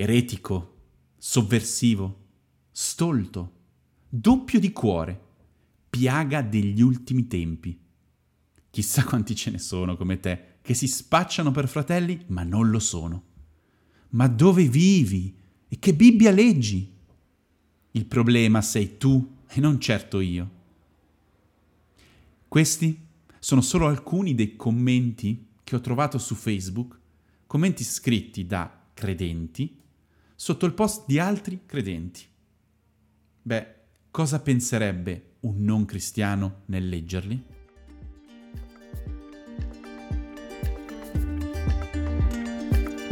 eretico, sovversivo, stolto, doppio di cuore, piaga degli ultimi tempi. Chissà quanti ce ne sono come te, che si spacciano per fratelli ma non lo sono. Ma dove vivi? E che Bibbia leggi? Il problema sei tu e non certo io. Questi sono solo alcuni dei commenti che ho trovato su Facebook, commenti scritti da credenti sotto il post di altri credenti. Beh, cosa penserebbe un non cristiano nel leggerli?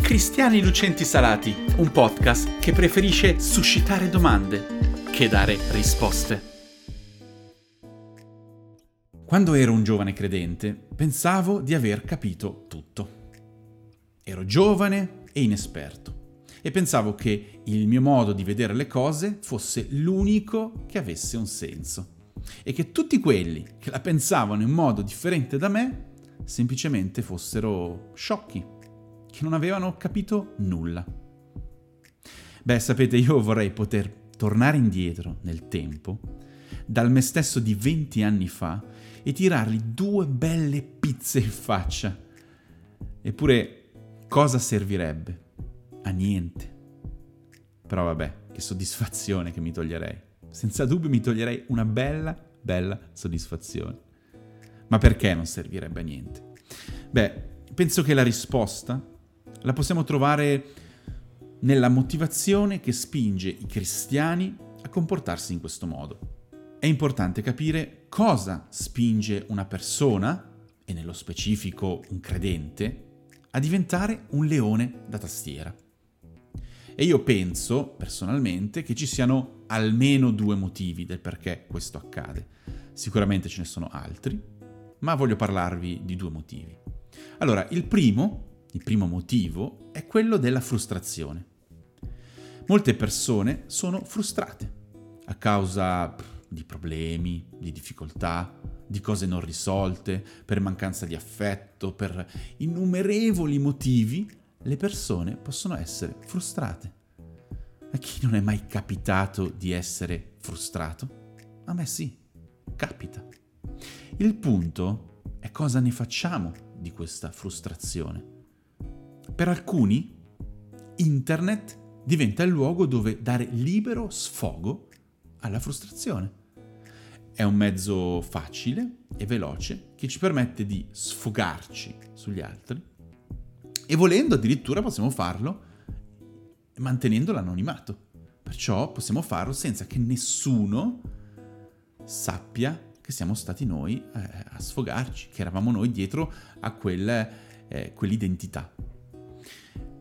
Cristiani Lucenti Salati, un podcast che preferisce suscitare domande che dare risposte. Quando ero un giovane credente, pensavo di aver capito tutto. Ero giovane e inesperto e pensavo che il mio modo di vedere le cose fosse l'unico che avesse un senso e che tutti quelli che la pensavano in modo differente da me semplicemente fossero sciocchi, che non avevano capito nulla. Beh, sapete, io vorrei poter tornare indietro nel tempo, dal me stesso di 20 anni fa, e tirargli due belle pizze in faccia. Eppure, cosa servirebbe? A niente. Però vabbè, che soddisfazione che mi toglierei. Senza dubbio mi toglierei una bella, bella soddisfazione. Ma perché non servirebbe a niente? Beh, penso che la risposta la possiamo trovare nella motivazione che spinge i cristiani a comportarsi in questo modo è importante capire cosa spinge una persona, e nello specifico un credente, a diventare un leone da tastiera. E io penso, personalmente, che ci siano almeno due motivi del perché questo accade. Sicuramente ce ne sono altri, ma voglio parlarvi di due motivi. Allora, il primo, il primo motivo, è quello della frustrazione. Molte persone sono frustrate a causa di problemi, di difficoltà, di cose non risolte, per mancanza di affetto, per innumerevoli motivi, le persone possono essere frustrate. A chi non è mai capitato di essere frustrato? A me sì, capita. Il punto è cosa ne facciamo di questa frustrazione. Per alcuni, internet diventa il luogo dove dare libero sfogo alla frustrazione. È un mezzo facile e veloce che ci permette di sfogarci sugli altri e volendo addirittura possiamo farlo mantenendo l'anonimato. Perciò possiamo farlo senza che nessuno sappia che siamo stati noi eh, a sfogarci, che eravamo noi dietro a quel, eh, quell'identità.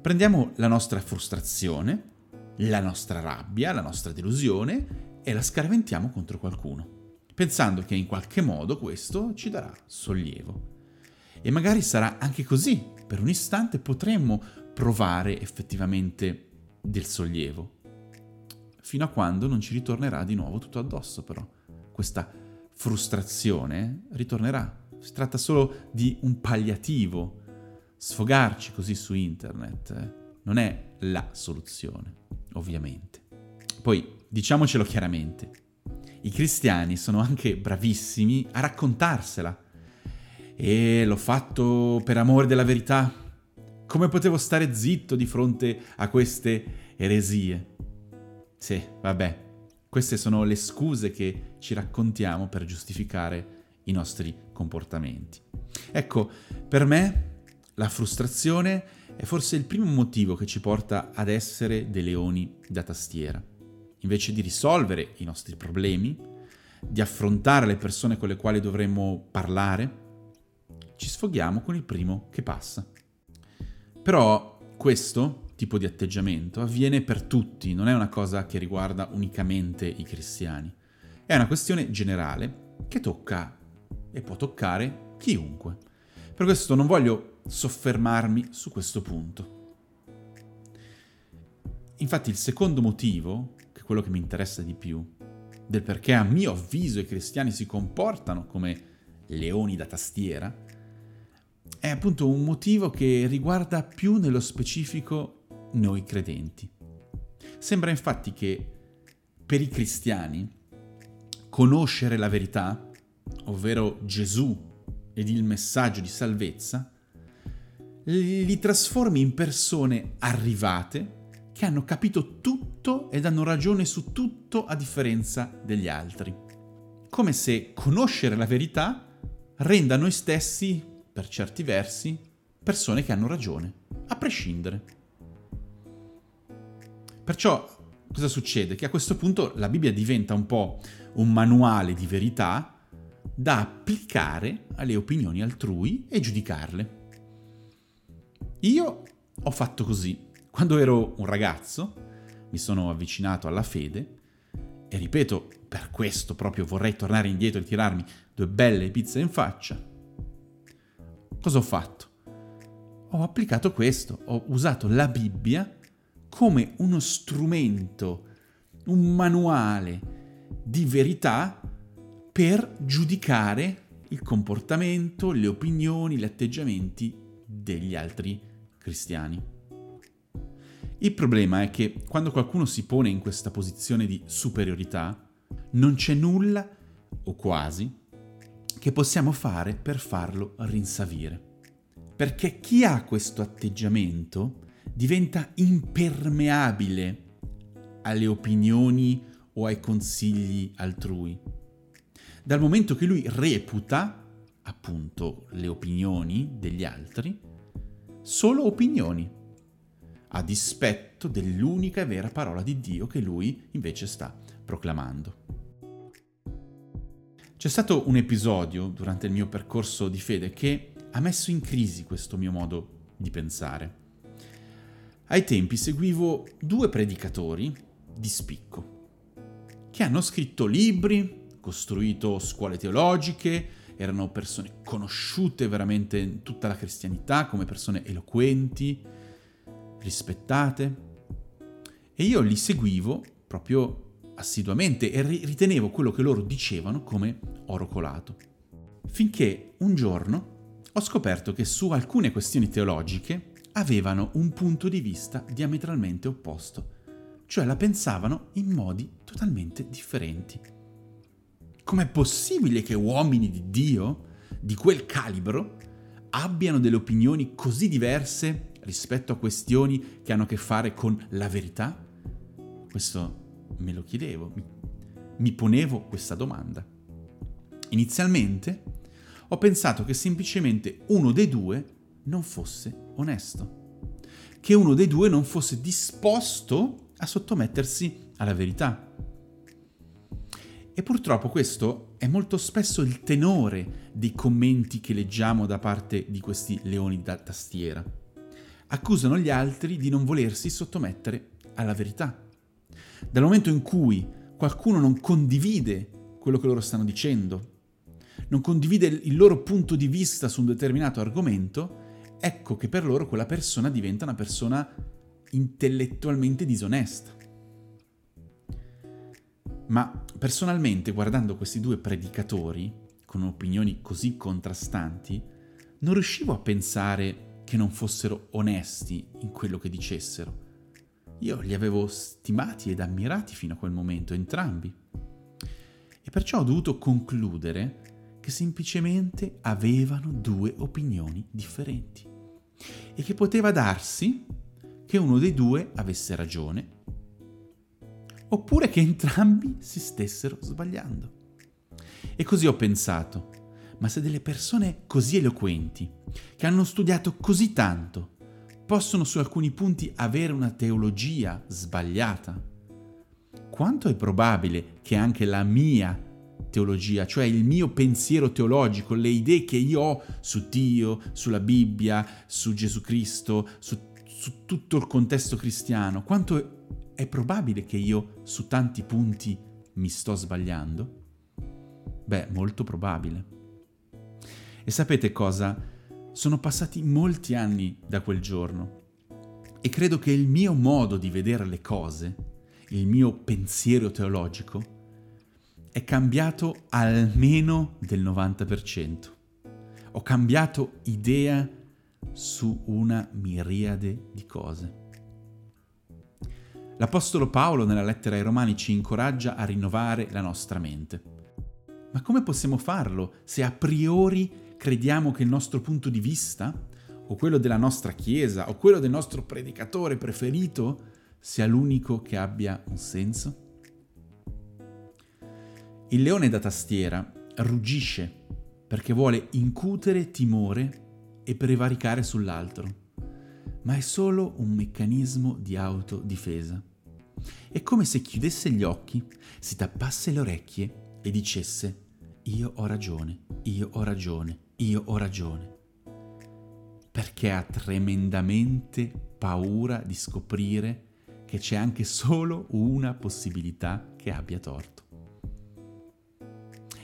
Prendiamo la nostra frustrazione, la nostra rabbia, la nostra delusione e la scaraventiamo contro qualcuno, pensando che in qualche modo questo ci darà sollievo. E magari sarà anche così, per un istante potremmo provare effettivamente del sollievo, fino a quando non ci ritornerà di nuovo tutto addosso però. Questa frustrazione ritornerà. Si tratta solo di un palliativo. Sfogarci così su internet eh, non è la soluzione, ovviamente. Poi diciamocelo chiaramente, i cristiani sono anche bravissimi a raccontarsela. E l'ho fatto per amore della verità. Come potevo stare zitto di fronte a queste eresie? Sì, vabbè, queste sono le scuse che ci raccontiamo per giustificare i nostri comportamenti. Ecco, per me la frustrazione è forse il primo motivo che ci porta ad essere dei leoni da tastiera invece di risolvere i nostri problemi, di affrontare le persone con le quali dovremmo parlare, ci sfoghiamo con il primo che passa. Però questo tipo di atteggiamento avviene per tutti, non è una cosa che riguarda unicamente i cristiani. È una questione generale che tocca e può toccare chiunque. Per questo non voglio soffermarmi su questo punto. Infatti il secondo motivo quello che mi interessa di più, del perché a mio avviso i cristiani si comportano come leoni da tastiera, è appunto un motivo che riguarda più nello specifico noi credenti. Sembra infatti che per i cristiani conoscere la verità, ovvero Gesù ed il messaggio di salvezza, li trasformi in persone arrivate che hanno capito tutto ed hanno ragione su tutto a differenza degli altri. Come se conoscere la verità renda noi stessi, per certi versi, persone che hanno ragione, a prescindere. Perciò cosa succede? Che a questo punto la Bibbia diventa un po' un manuale di verità da applicare alle opinioni altrui e giudicarle. Io ho fatto così. Quando ero un ragazzo mi sono avvicinato alla fede e ripeto, per questo proprio vorrei tornare indietro e tirarmi due belle pizze in faccia. Cosa ho fatto? Ho applicato questo, ho usato la Bibbia come uno strumento, un manuale di verità per giudicare il comportamento, le opinioni, gli atteggiamenti degli altri cristiani. Il problema è che quando qualcuno si pone in questa posizione di superiorità, non c'è nulla, o quasi, che possiamo fare per farlo rinsavire. Perché chi ha questo atteggiamento diventa impermeabile alle opinioni o ai consigli altrui. Dal momento che lui reputa, appunto, le opinioni degli altri solo opinioni, a dispetto dell'unica e vera parola di Dio che lui invece sta proclamando. C'è stato un episodio durante il mio percorso di fede che ha messo in crisi questo mio modo di pensare. Ai tempi seguivo due predicatori di spicco che hanno scritto libri, costruito scuole teologiche, erano persone conosciute veramente in tutta la cristianità come persone eloquenti, rispettate. E io li seguivo proprio assiduamente e ritenevo quello che loro dicevano come oro colato. Finché un giorno ho scoperto che su alcune questioni teologiche avevano un punto di vista diametralmente opposto, cioè la pensavano in modi totalmente differenti. Com'è possibile che uomini di Dio, di quel calibro, abbiano delle opinioni così diverse rispetto a questioni che hanno a che fare con la verità? Questo me lo chiedevo, mi, ponevo questa domanda. Inizialmente ho pensato che semplicemente uno dei due non fosse onesto, che uno dei due non fosse disposto a sottomettersi alla verità. E purtroppo questo è molto spesso il tenore dei commenti che leggiamo da parte di questi leoni da tastiera. Accusano gli altri di non volersi sottomettere alla verità. Dal momento in cui qualcuno non condivide quello che loro stanno dicendo, non condivide il loro punto di vista su un determinato argomento, ecco che per loro quella persona diventa una persona intellettualmente disonesta. Ma personalmente, guardando questi due predicatori, con opinioni così contrastanti, non riuscivo a pensare che non fossero onesti in quello che dicessero. Io li avevo stimati ed ammirati fino a quel momento, entrambi. E perciò ho dovuto concludere che semplicemente avevano due opinioni differenti. E che poteva darsi che uno dei due avesse ragione, oppure che entrambi si stessero sbagliando. E così ho pensato, ma se delle persone così eloquenti, che hanno studiato così tanto, possono su alcuni punti avere una teologia sbagliata. Quanto è probabile che anche la mia teologia, cioè il mio pensiero teologico, le idee che io ho su Dio, sulla Bibbia, su Gesù Cristo, su, su tutto il contesto cristiano, quanto è, è probabile che io su tanti punti mi sto sbagliando? Beh, molto probabile. E sapete cosa? Sono passati molti anni da quel giorno e credo che il mio modo di vedere le cose, il mio pensiero teologico, è cambiato almeno del 90%. Ho cambiato idea su una miriade di cose. L'Apostolo Paolo nella lettera ai Romani ci incoraggia a rinnovare la nostra mente. Ma come possiamo farlo se a priori crediamo che il nostro punto di vista, o quello della nostra Chiesa, o quello del nostro predicatore preferito, sia l'unico che abbia un senso? Il leone da tastiera ruggisce perché vuole incutere timore e prevaricare sull'altro ma è solo un meccanismo di autodifesa. È come se chiudesse gli occhi, si tappasse le orecchie e dicesse io ho ragione, io ho ragione, io ho ragione. Perché ha tremendamente paura di scoprire che c'è anche solo una possibilità che abbia torto.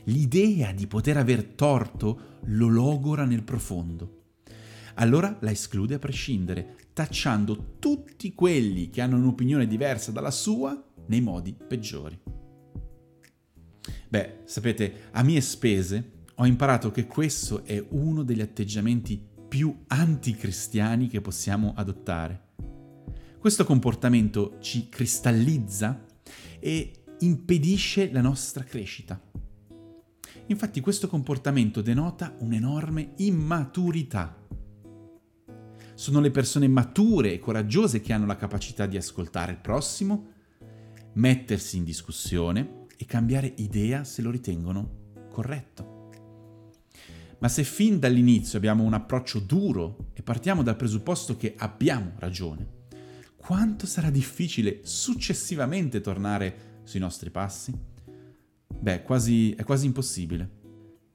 L'idea di poter aver torto lo logora nel profondo allora la esclude a prescindere, tacciando tutti quelli che hanno un'opinione diversa dalla sua nei modi peggiori. Beh, sapete, a mie spese ho imparato che questo è uno degli atteggiamenti più anticristiani che possiamo adottare. Questo comportamento ci cristallizza e impedisce la nostra crescita. Infatti questo comportamento denota un'enorme immaturità sono le persone mature e coraggiose che hanno la capacità di ascoltare il prossimo, mettersi in discussione e cambiare idea se lo ritengono corretto. Ma se fin dall'inizio abbiamo un approccio duro e partiamo dal presupposto che abbiamo ragione, quanto sarà difficile successivamente tornare sui nostri passi? Beh, quasi, è quasi impossibile.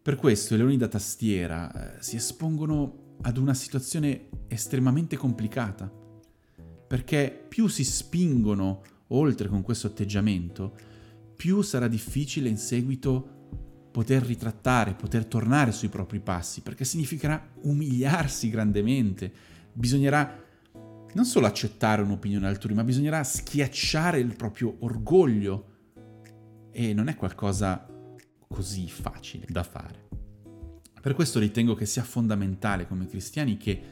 Per questo i leoni da tastiera eh, si espongono ad una situazione estremamente complicata, perché più si spingono oltre con questo atteggiamento, più sarà difficile in seguito poter ritrattare, poter tornare sui propri passi, perché significherà umiliarsi grandemente, bisognerà non solo accettare un'opinione altrui, ma bisognerà schiacciare il proprio orgoglio. E non è qualcosa così facile da fare. Per questo ritengo che sia fondamentale come cristiani che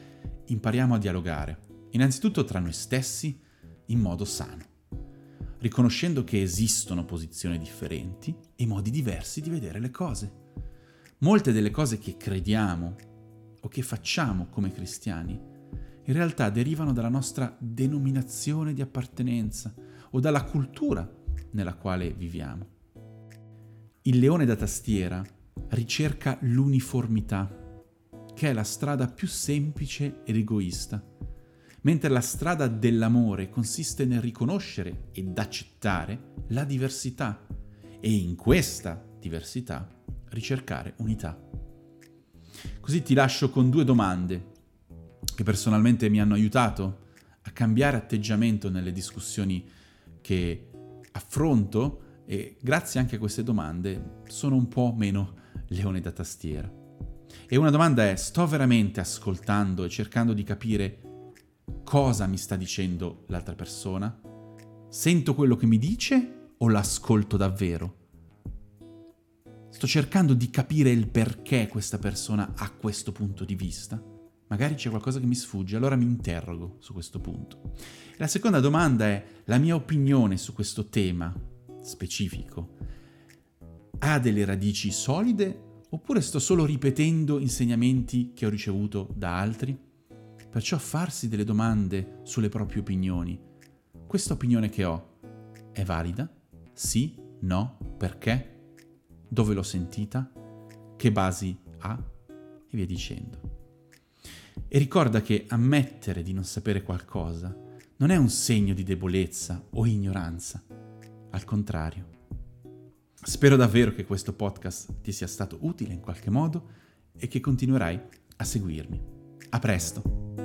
impariamo a dialogare, innanzitutto tra noi stessi, in modo sano, riconoscendo che esistono posizioni differenti e modi diversi di vedere le cose. Molte delle cose che crediamo o che facciamo come cristiani in realtà derivano dalla nostra denominazione di appartenenza o dalla cultura nella quale viviamo. Il leone da tastiera ricerca l'uniformità, che è la strada più semplice ed egoista, mentre la strada dell'amore consiste nel riconoscere ed accettare la diversità e in questa diversità ricercare unità. Così ti lascio con due domande che personalmente mi hanno aiutato a cambiare atteggiamento nelle discussioni che affronto e grazie anche a queste domande sono un po' meno leone da tastiera. E una domanda è, sto veramente ascoltando e cercando di capire cosa mi sta dicendo l'altra persona? Sento quello che mi dice o l'ascolto davvero? Sto cercando di capire il perché questa persona ha questo punto di vista. Magari c'è qualcosa che mi sfugge, allora mi interrogo su questo punto. La seconda domanda è, la mia opinione su questo tema specifico ha delle radici solide oppure sto solo ripetendo insegnamenti che ho ricevuto da altri? Perciò farsi delle domande sulle proprie opinioni. Questa opinione che ho è valida? Sì? No? Perché? Dove l'ho sentita? Che basi ha? E via dicendo. E ricorda che ammettere di non sapere qualcosa non è un segno di debolezza o ignoranza. Al contrario, Spero davvero che questo podcast ti sia stato utile in qualche modo e che continuerai a seguirmi. A presto!